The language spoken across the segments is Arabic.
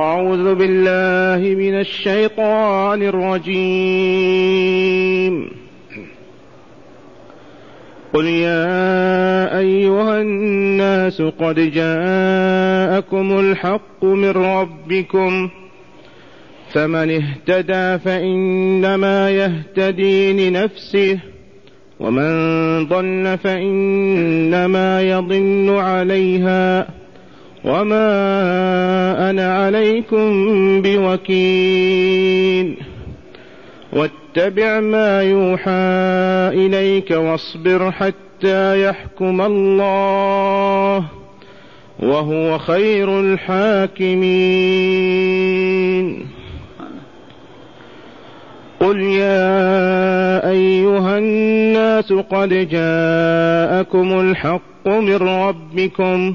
أعوذ بالله من الشيطان الرجيم. قل يا أيها الناس قد جاءكم الحق من ربكم. فمن اهتدى فإنما يهتدي لنفسه ومن ضل فإنما يضل عليها. وما أنا عليكم بوكيل واتبع ما يوحى إليك واصبر حتى يحكم الله وهو خير الحاكمين قل يا أيها الناس قد جاءكم الحق من ربكم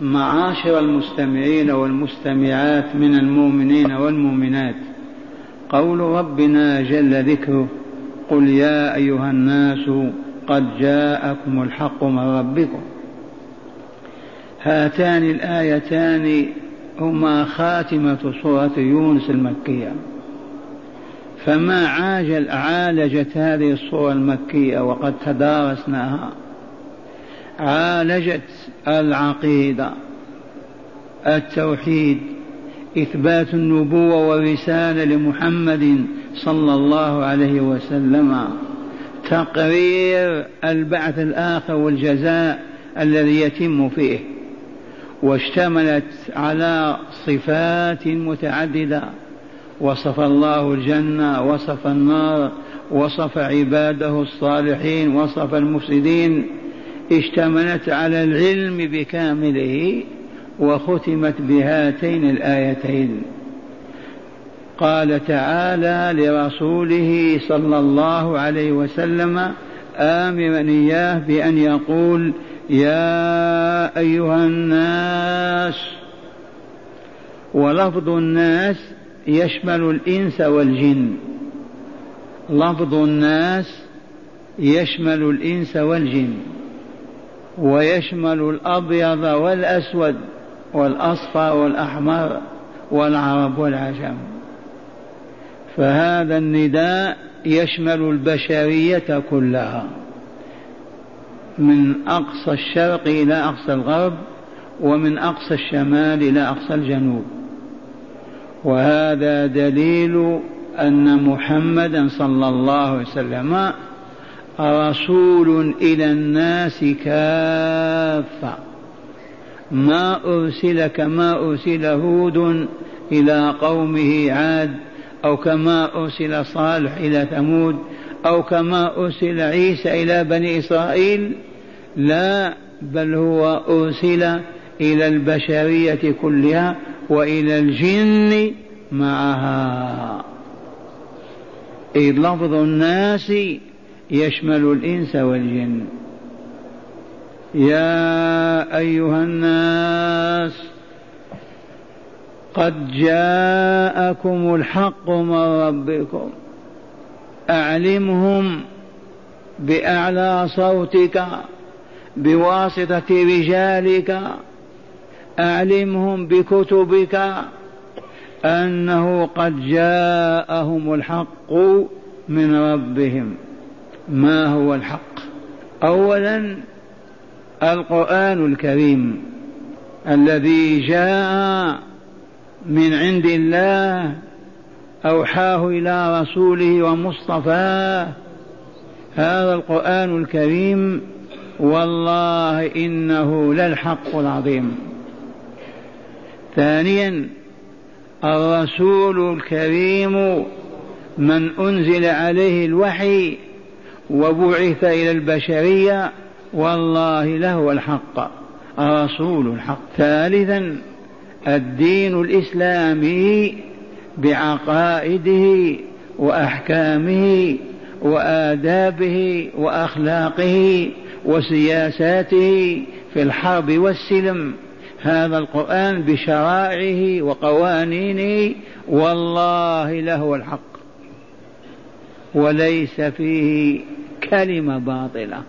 معاشر المستمعين والمستمعات من المؤمنين والمؤمنات. قول ربنا جل ذكره قل يا أيها الناس قد جاءكم الحق من ربكم. هاتان الآيتان هما خاتمة سورة يونس المكية. فما عاجل عالجت هذه الصورة المكية وقد تدارسناها. عالجت العقيدة التوحيد إثبات النبوة والرسالة لمحمد صلى الله عليه وسلم تقرير البعث الآخر والجزاء الذي يتم فيه واشتملت على صفات متعددة وصف الله الجنة وصف النار وصف عباده الصالحين وصف المفسدين اشتملت على العلم بكامله وختمت بهاتين الآيتين. قال تعالى لرسوله صلى الله عليه وسلم امرا إياه بأن يقول يا أيها الناس ولفظ الناس يشمل الإنس والجن. لفظ الناس يشمل الإنس والجن. ويشمل الأبيض والأسود والأصفر والأحمر والعرب والعجم. فهذا النداء يشمل البشرية كلها من أقصى الشرق إلى أقصى الغرب ومن أقصى الشمال إلى أقصى الجنوب. وهذا دليل أن محمدا صلى الله عليه وسلم رسول إلى الناس كافة. ما أرسل كما أرسل هود إلى قومه عاد أو كما أرسل صالح إلى ثمود أو كما أرسل عيسى إلى بني إسرائيل. لا بل هو أرسل إلى البشرية كلها وإلى الجن معها. إذ لفظ الناس يشمل الإنس والجن. يا أيها الناس قد جاءكم الحق من ربكم. أعلمهم بأعلى صوتك بواسطة رجالك. أعلمهم بكتبك أنه قد جاءهم الحق من ربهم. ما هو الحق. اولا القرآن الكريم الذي جاء من عند الله أوحاه إلى رسوله ومصطفاه هذا القرآن الكريم والله إنه للحق العظيم. ثانيا الرسول الكريم من أنزل عليه الوحي وبعث إلى البشرية والله له الحق رسول الحق. ثالثا الدين الإسلامي بعقائده وأحكامه وآدابه وأخلاقه وسياساته في الحرب والسلم. هذا القرآن بشرائعه وقوانينه والله له الحق. وليس فيه كلمة باطلة.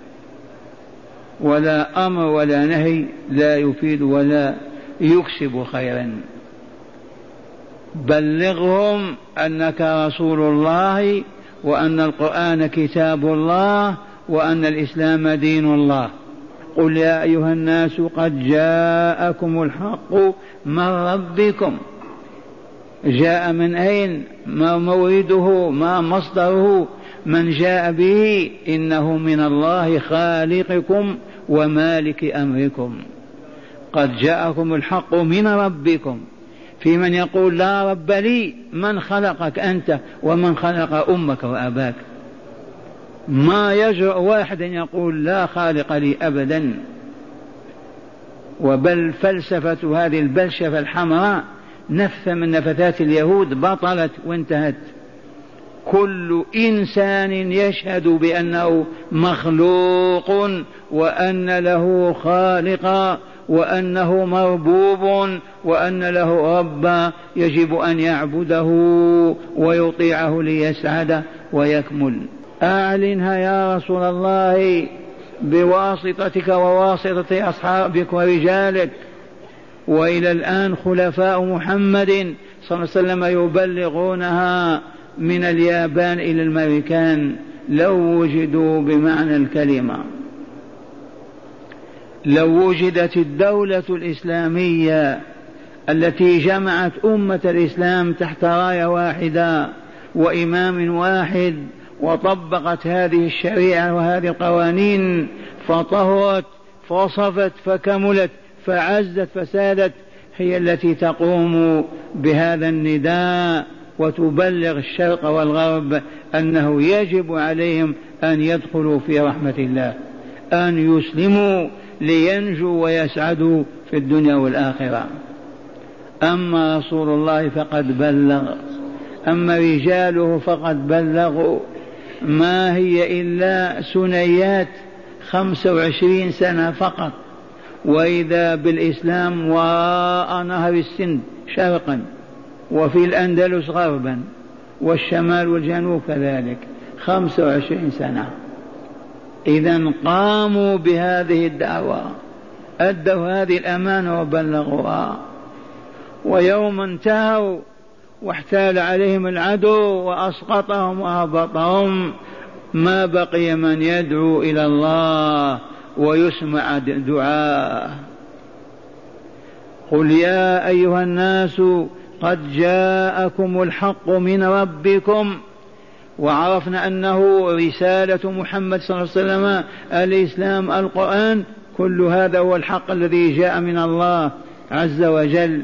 ولا أمر ولا نهي لا يفيد ولا يكسب خيرا. بلغهم أنك رسول الله وأن القرآن كتاب الله وأن الإسلام دين الله. قل يا أيها الناس قد جاءكم الحق من ربكم. جاء من أين؟ ما مورده؟ ما مصدره؟ من جاء به إنه من الله خالقكم ومالك أمركم. قد جاءكم الحق من ربكم. في من يقول لا رب لي من خلقك أنت ومن خلق أمك وأباك؟ ما يجرؤ واحد يقول لا خالق لي أبدا. وبل فلسفة هذه البلشفة الحمراء نفث من نفثات اليهود بطلت وانتهت. كل إنسان يشهد بأنه مخلوق وأن له خالقا وأنه مربوب وأن له ربا يجب أن يعبده ويطيعه ليسعد ويكمل. أعلنها يا رسول الله بواسطتك وواسطة أصحابك ورجالك. وإلى الآن خلفاء محمد صلى الله عليه وسلم يبلغونها من اليابان إلى الامريكان لو وجدوا بمعنى الكلمة. لو وجدت الدولة الإسلامية التي جمعت أمة الإسلام تحت راية واحدة وإمام واحد وطبقت هذه الشريعة وهذه القوانين فطهرت فصفت فكملت فعزت فسادت هي التي تقوم بهذا النداء. وتبلغ الشرق والغرب أنه يجب عليهم أن يدخلوا في رحمة الله أن يسلموا لينجوا ويسعدوا في الدنيا والآخرة. أما رسول الله فقد بلغ أما رجاله فقد بلغوا. ما هي إلا سنيات خمسه وعشرين سنة فقط. وإذا بالإسلام وراء نهر السند شرقا. وفي الأندلس غربا والشمال والجنوب كذلك خمسة وعشرين سنة. إذا قاموا بهذه الدعوة أدوا هذه الأمانة وبلغوها. ويوم انتهوا واحتال عليهم العدو وأسقطهم وأهبطهم ما بقي من يدعو إلى الله ويسمع دعاء قل يا أيها الناس قد جاءكم الحق من ربكم وعرفنا أنه رسالة محمد صلى الله عليه وسلم الإسلام القرآن كل هذا هو الحق الذي جاء من الله عز وجل.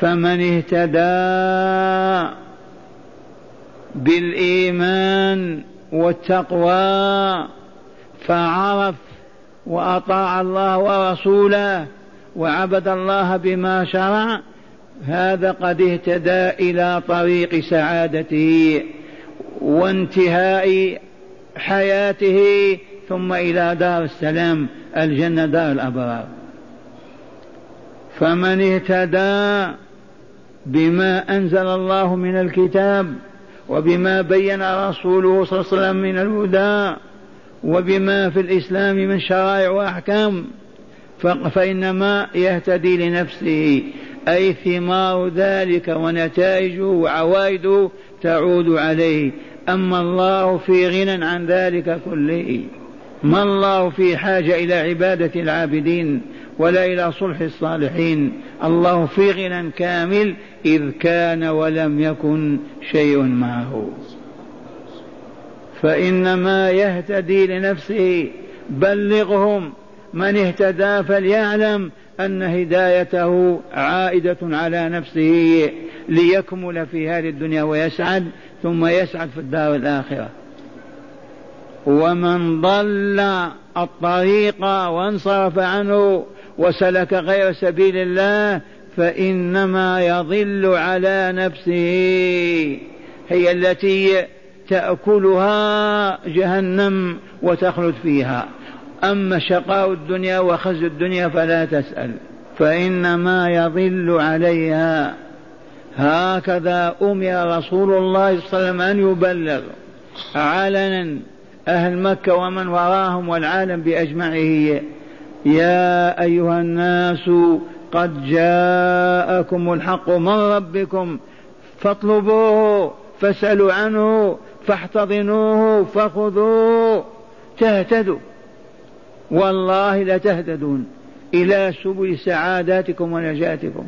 فمن اهتدى بالإيمان والتقوى فعرف وأطاع الله ورسوله وعبد الله بما شرع هذا قد اهتدى إلى طريق سعادته وانتهاء حياته ثم إلى دار السلام الجنة دار الأبرار. فمن اهتدى بما أنزل الله من الكتاب وبما بين رسوله صلى الله عليه وسلم من الهدى وبما في الإسلام من شرائع وأحكام فإنما يهتدي لنفسه. أي ثمار ذلك ونتائجه وعوائده تعود عليه. أما الله في غنى عن ذلك كله. ما الله في حاجة إلى عبادة العابدين ولا إلى صلح الصالحين. الله في غنى كامل إذ كان ولم يكن شيء معه. فإنما يهتدي لنفسه. بلغهم. من اهتدى فليعلم. أن هدايته عائدة على نفسه ليكمل في هذه الدنيا ويسعد ثم يسعد في الدار الآخرة. ومن ضل الطريق وانصرف عنه وسلك غير سبيل الله فإنما يضل على نفسه. هي التي تأكلها جهنم وتخلد فيها. أما شقاء الدنيا وخزي الدنيا فلا تسأل فإنما يضل عليها. هكذا أمر رسول الله صلى الله عليه وسلم أن يبلغ علنا أهل مكة ومن وراهم والعالم بأجمعه. يا أيها الناس قد جاءكم الحق من ربكم فاطلبوه فاسألوا عنه فاحتضنوه فخذوه تهتدوا. والله لتهتدون إلى سبل سعاداتكم ونجاتكم.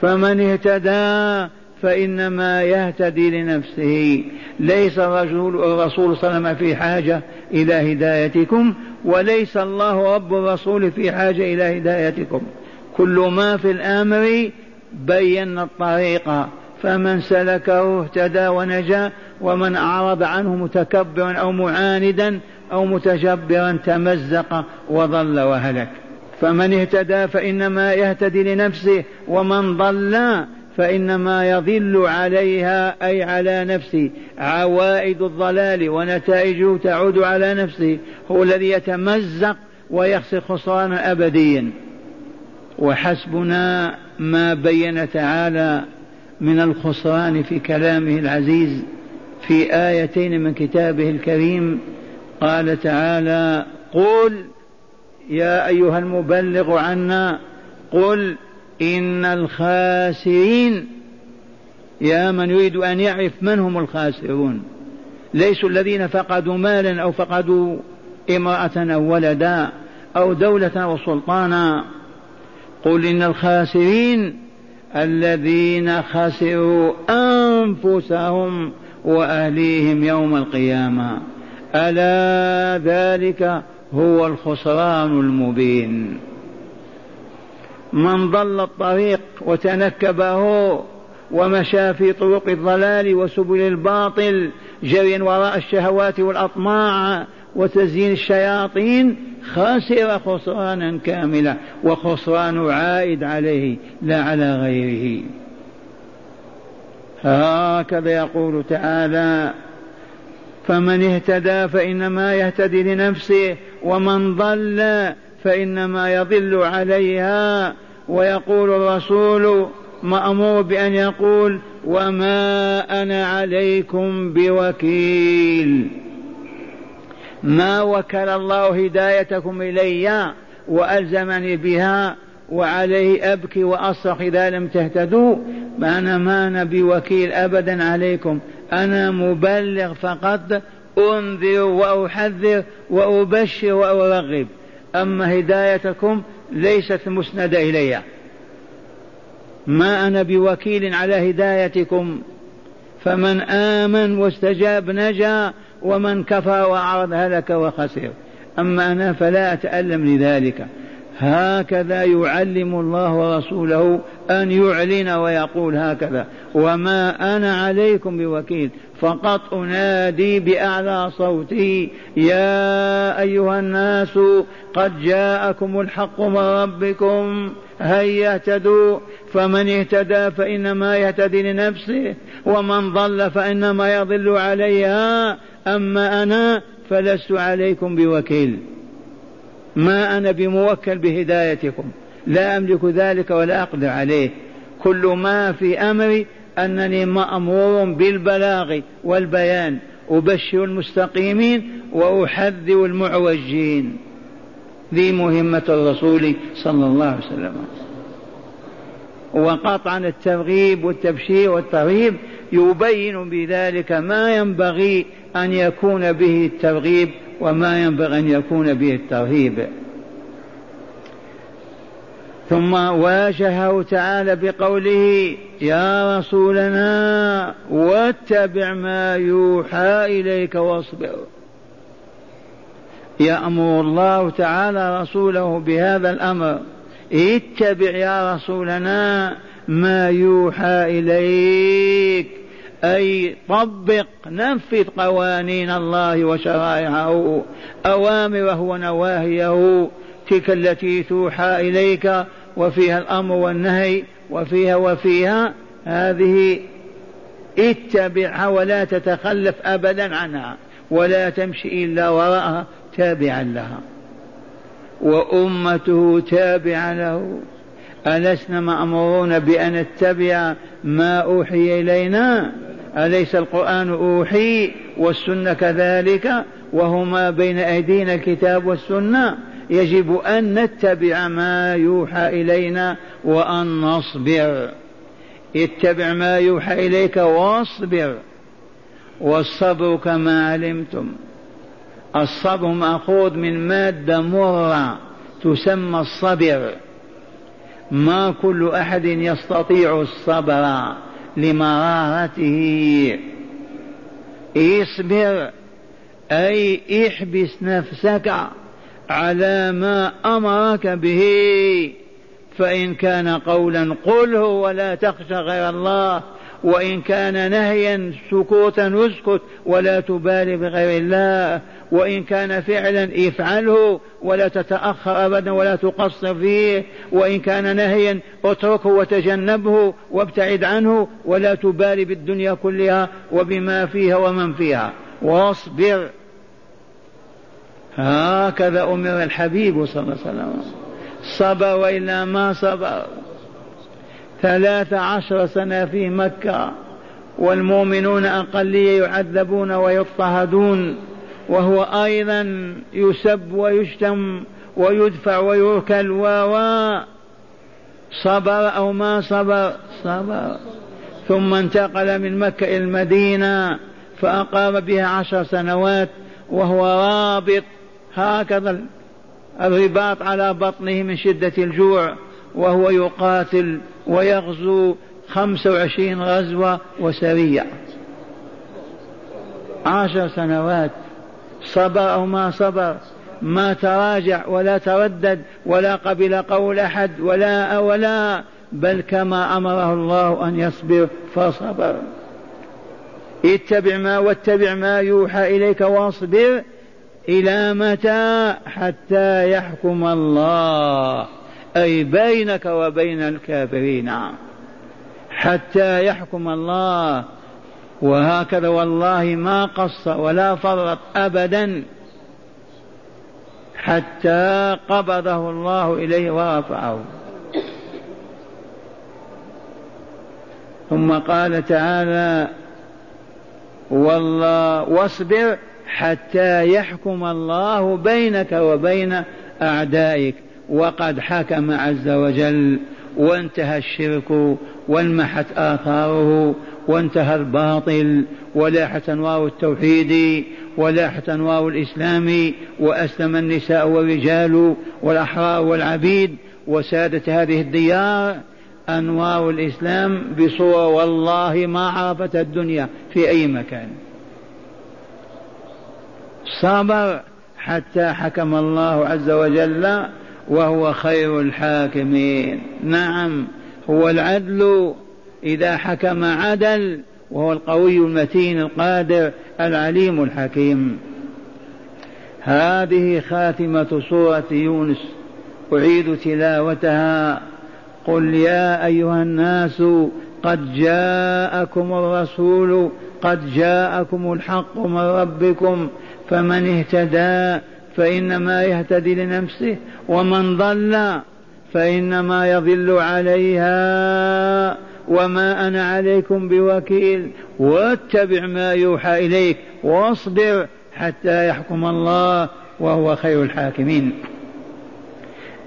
فمن اهتدى فإنما يهتدي لنفسه. ليس الرسول صلى الله عليه وسلم في حاجة إلى هدايتكم وليس الله رب الرسول في حاجة إلى هدايتكم. كل ما في الأمر بينا الطريق. فمن سلكه اهتدى ونجا ومن أعرض عنه متكبرا أو معاندا أو متجبرا تمزق وضل وهلك. فمن اهتدى فإنما يهتدي لنفسه ومن ضل فإنما يضل عليها أي على نفسه. عوائد الضلال ونتائجه تعود على نفسه. هو الذي يتمزق ويخسر خسرانا أبديا. وحسبنا ما بين تعالى من الخسران في كلامه العزيز في آيتين من كتابه الكريم. قال تعالى قل يا أيها المبلغ عنا قل إن الخاسرين يا من يريد أن يعرف من هم الخاسرون ليسوا الذين فقدوا مالا أو فقدوا امرأة أو ولدا أو دولة أو سلطانا قل إن الخاسرين الذين خسروا أنفسهم وأهليهم يوم القيامة ألا ذلك هو الخسران المبين. من ضل الطريق وتنكبه ومشى في طرق الضلال وسبل الباطل جريا وراء الشهوات والأطماع وتزيين الشياطين خسر خسرانا كاملا وخسران عائد عليه لا على غيره. هكذا يقول تعالى فمن اهتدى فإنما يهتدي لنفسه ومن ضل فإنما يضل عليها. ويقول الرسول مأمور بأن يقول وما أنا عليكم بوكيل. ما وكل الله هدايتكم إلي وألزمني بها وعليه أبكي وأصرخ إذا لم تهتدوا. أنا ما أنا بوكيل أبدا عليكم. أنا مبلغ فقط أنذر وأحذر وأبشر وأرغب. أما هدايتكم ليست مسندة إلي. ما أنا بوكيل على هدايتكم. فمن آمن واستجاب نجا ومن كفر وأعرض هلك وخسر. أما أنا فلا أتألم لذلك. هكذا يعلم الله ورسوله أن يعلن ويقول هكذا. وما أنا عليكم بوكيل. فقط أنادي بأعلى صوتي يا أيها الناس قد جاءكم الحق من ربكم هيا اهتدوا فمن اهتدى فإنما يهتدي لنفسه ومن ضل فإنما يضل عليها. أما أنا فلست عليكم بوكيل. ما أنا بموكل بهدايتكم لا أملك ذلك ولا أقدر عليه. كل ما في أمري أنني مأمور بالبلاغ والبيان. أبشر المستقيمين وأحذر المعوجين. ذي مهمة الرسول صلى الله عليه وسلم. وقطعا الترغيب والتبشير والترهيب يبين بذلك ما ينبغي أن يكون به الترغيب وما ينبغي أن يكون به الترهيب. ثم واجهه تعالى بقوله يا رسولنا واتبع ما يوحى إليك واصبر. يأمر الله تعالى رسوله بهذا الأمر اتبع يا رسولنا ما يوحى إليك. أي طبق نفذ قوانين الله وشرائعه أوامره ونواهيه تلك التي توحى إليك وفيها الأمر والنهي وفيها وفيها هذه اتبعها ولا تتخلف أبدا عنها ولا تمشي إلا وراءها تابعا لها. وأمته تابعة له. ألسنا مأمورون بأن نتبع ما أوحي إلينا؟ أليس القرآن أوحي والسنة كذلك وهما بين أيدينا الكتاب والسنة؟ يجب أن نتبع ما يوحى إلينا وأن نصبر. اتبع ما يوحى إليك واصبر. والصبر كما علمتم. الصبر مأخوذ من مادة مرة تسمى الصبر. ما كل أحد يستطيع الصبر. لمرارته اصبر أي احبس نفسك على ما أمرك به. فإن كان قولا قله ولا تخشى غير الله. وإن كان نهيا سكوتا اسكت ولا تبالي بغير الله. وإن كان فعلا افعله ولا تتأخر أبدا ولا تقصر فيه. وإن كان نهيا اتركه وتجنبه وابتعد عنه ولا تبالي بالدنيا كلها وبما فيها ومن فيها. واصبر. هكذا أمر الحبيب صلى الله عليه وسلم. صبر وإلا ما صبر. ثلاث عشر سنة في مكة والمؤمنون أقلية يعذبون ويضطهدون وهو أيضا يسب ويشتم ويدفع ويركل و صبر أو ما صبر صبر. ثم انتقل من مكة إلى المدينة فأقام بها عشر سنوات وهو رابط هكذا الرباط على بطنه من شدة الجوع. وهو يقاتل ويغزو خمسة وعشرين غزوة وسرية عشر سنوات. صبر أو ما صبر. ما تراجع ولا تردد ولا قبل قول أحد ولا ولا. بل كما أمره الله أن يصبر فصبر. اتبع ما واتبع ما يوحى إليك واصبر إلى متى؟ حتى يحكم الله. أي بينك وبين الكافرين. حتى يحكم الله. وهكذا والله ما قص ولا فرط أبدا. حتى قبضه الله إليه ورفعه. ثم قال تعالى والله واصبر حتى يحكم الله بينك وبين أعدائك. وقد حكم عز وجل وانتهى الشرك وانمحت آثاره وانتهى الباطل ولاحت أنوار التوحيد ولاحت أنوار الإسلام وأسلم النساء والرجال والأحرار والعبيد وسادت هذه الديار أنوار الإسلام بصورة والله ما عرفت الدنيا في أي مكان. صبر حتى حكم الله عز وجل وهو خير الحاكمين. نعم هو العدل. إذا حكم عدل وهو القوي المتين القادر العليم الحكيم. هذه خاتمة سورة يونس. أعيد تلاوتها. قل يا أيها الناس قد جاءكم الرسول قد جاءكم الحق من ربكم فمن اهتدى فإنما يهتدي لنفسه ومن ضل فإنما يضل عليها. وما أنا عليكم بوكيل واتبع ما يوحى إليك واصبر حتى يحكم الله وهو خير الحاكمين.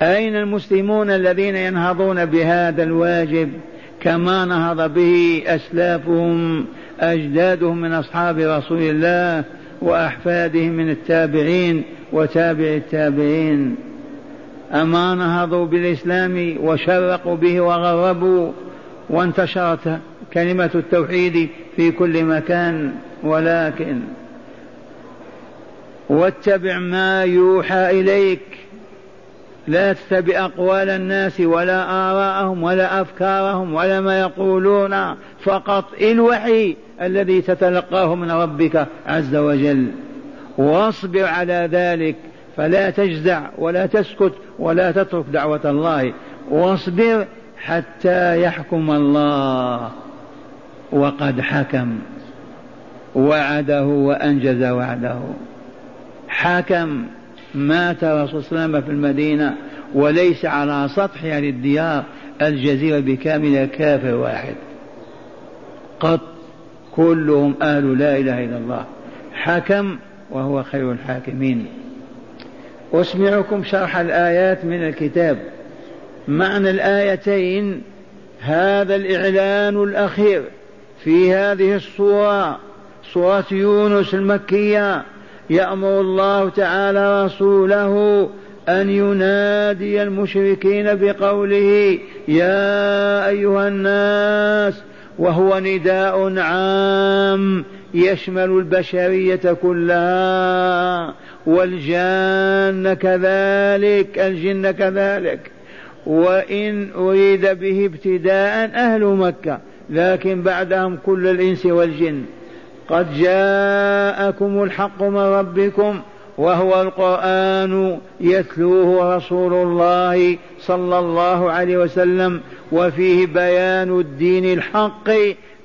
أين المسلمون الذين ينهضون بهذا الواجب؟ كما نهض به أسلافهم أجدادهم من أصحاب رسول الله وأحفادهم من التابعين وتابع التابعين. أما نهضوا بالإسلام وشرقوا به وغربوا وانتشرت كلمة التوحيد في كل مكان ولكن واتبع ما يوحى إليك. لا تتبع أقوال الناس ولا آراءهم ولا أفكارهم ولا ما يقولون فقط الوحي الذي تتلقاه من ربك عز وجل. واصبر على ذلك فلا تجزع ولا تسكت ولا تترك دعوة الله. واصبر حتى يحكم الله. وقد حكم. وعده وأنجز وعده. حكم. مات الرسول صلى الله عليه وسلم في المدينة وليس على سطح أهل الديار الجزيرة بكاملها كافر واحد قط كلهم أهل لا إله إلا الله. حكم وهو خير الحاكمين. أسمعكم شرح الآيات من الكتاب. معنى الآيتين هذا الإعلان الأخير في هذه الصورة. صورة يونس المكية. يأمر الله تعالى رسوله أن ينادي المشركين بقوله يا أيها الناس وهو نداء عام يشمل البشرية كلها والجان كذلك الجن كذلك. وإن أريد به ابتداء أهل مكة لكن بعدهم كل الإنس والجن. قد جاءكم الحق من ربكم وهو القرآن يتلوه رسول الله صلى الله عليه وسلم وفيه بيان الدين الحق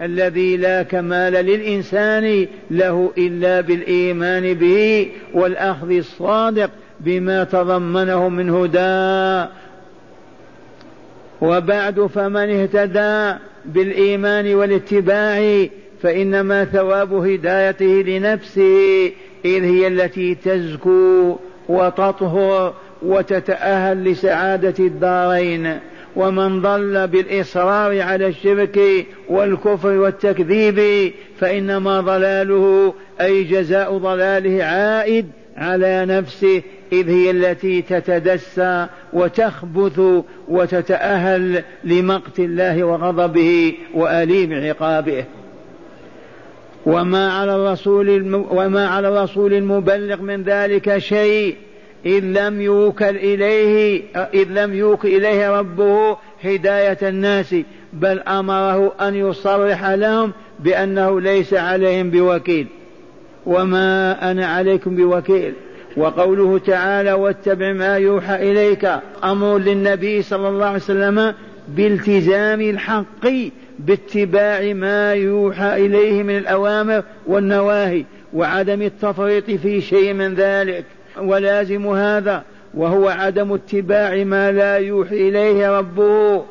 الذي لا كمال للإنسان له إلا بالإيمان به والأخذ الصادق بما تضمنه من هدى. وبعد فمن اهتدى بالإيمان والاتباع فإنما ثواب هدايته لنفسه إذ هي التي تزكو وتطهر وتتأهل لسعادة الدارين. ومن ضل بالإصرار على الشرك والكفر والتكذيب فإنما ضلاله أي جزاء ضلاله عائد على نفسه إذ هي التي تتدسى وتخبث وتتأهل لمقت الله وغضبه وأليم عقابه. وما على الرسول. وما على الرسول المبلغ من ذلك شيء إذ لم يوكل إليه إذ لم يوكل إليه ربه هداية الناس بل أمره أن يصرح لهم بأنه ليس عليهم بوكيل. وما أنا عليكم بوكيل. وقوله تعالى واتبع ما يوحى إليك. أمر للنبي صلى الله عليه وسلم بالتزام الحق. باتباع ما يوحى إليه من الأوامر والنواهي وعدم التفريط في شيء من ذلك ولازم هذا وهو عدم اتباع ما لا يوحي إليه ربه.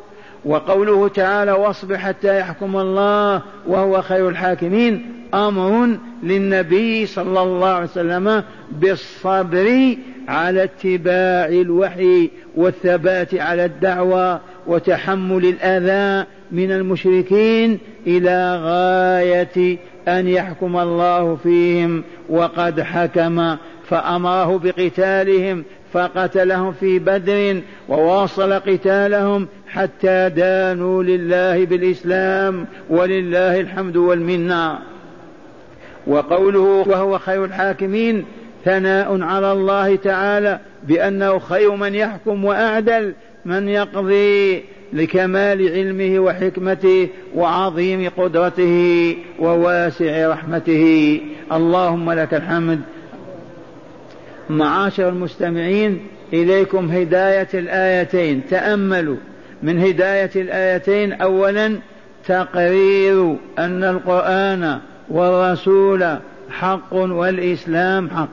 وقوله تعالى واصبر حتى يحكم الله وهو خير الحاكمين أمر للنبي صلى الله عليه وسلم بالصبر على اتباع الوحي والثبات على الدعوة وتحمل الأذى من المشركين إلى غاية أن يحكم الله فيهم وقد حكم فأمره بقتالهم فقتلهم في بدر وواصل قتالهم حتى دانوا لله بالإسلام ولله الحمد والمنة. وقوله وهو خير الحاكمين ثناء على الله تعالى بأنه خير من يحكم وأعدل من يقضي لكمال علمه وحكمته وعظيم قدرته وواسع رحمته. اللهم لك الحمد. معاشر المستمعين إليكم هداية الآيتين. تأملوا. من هداية الآيتين اولا تقرير أن القرآن والرسول حق والإسلام حق.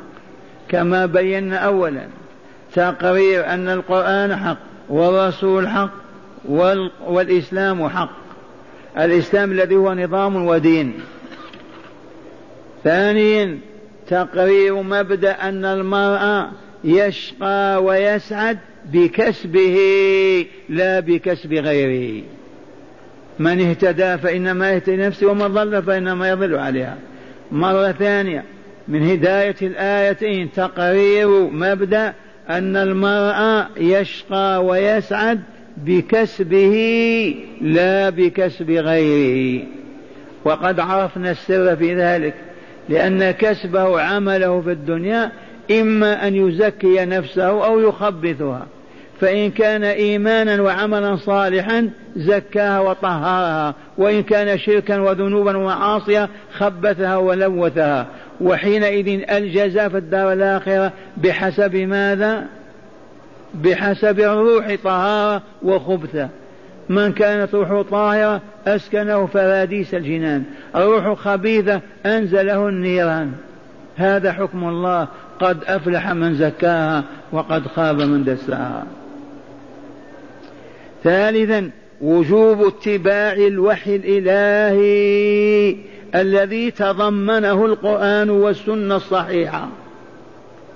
كما بينا اولا تقرير أن القرآن حق. والرسول حق والإسلام حق. الإسلام الذي هو نظام ودين. ثانيا تقرير مبدأ أن المرء يشقى ويسعد بكسبه لا بكسب غيره. من اهتدى فإنما يهتدي نفسه ومن ضل فإنما يضل عليها. مرة ثانية من هداية الآيتين تقرير مبدأ أن المرء يشقى ويسعد بكسبه لا بكسب غيره. وقد عرفنا السر في ذلك لأن كسبه عمله في الدنيا إما أن يزكي نفسه أو يخبثها. فإن كان إيمانا وعملا صالحا زكاها وطهرها وإن كان شركا وذنوبا ومعاصيا خبثها ولوثها. وحينئذ الجزاء في الدار الآخرة بحسب ماذا؟ بحسب الروح طهارة وخبثة. من كانت روحه طاهرة أسكنه فراديس الجنان. روح خبيثة أنزله النيران. هذا حكم الله. قد أفلح من زكاها وقد خاب من دساها. ثالثا وجوب اتباع الوحي الإلهي الذي تضمنه القرآن والسنة الصحيحة.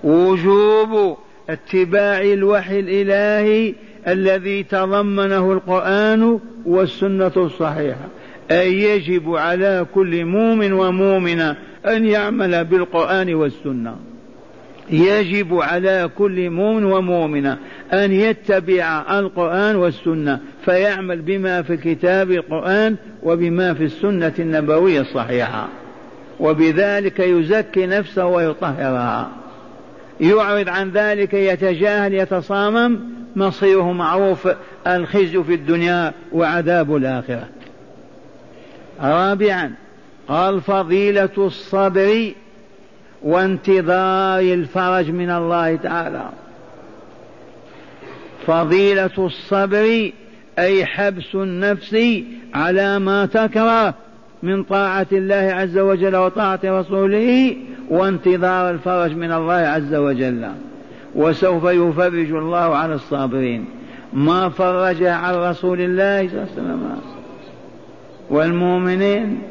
وجوب اتباع الوحي الإلهي الذي تضمنه القرآن والسنة الصحيحة. أي يجب على كل مؤمن ومؤمنة أن يعمل بالقرآن والسنة. يجب على كل مؤمن ومؤمنة أن يتبع القرآن والسنة فيعمل بما في كتاب القرآن وبما في السنة النبوية الصحيحة. وبذلك يزكي نفسه ويطهرها. يعرض عن ذلك يتجاهل يتصامم مصيره معروف الخزي في الدنيا وعذاب الآخرة. رابعا قال فضيلة الصبر وانتظار الفرج من الله تعالى. فضيلة الصبر أي حبس النفس على ما تكره من طاعة الله عز وجل وطاعة رسوله وانتظار الفرج من الله عز وجل. وسوف يفرج الله على الصابرين. ما فرج عن رسول الله صلى الله عليه وسلم. والمؤمنين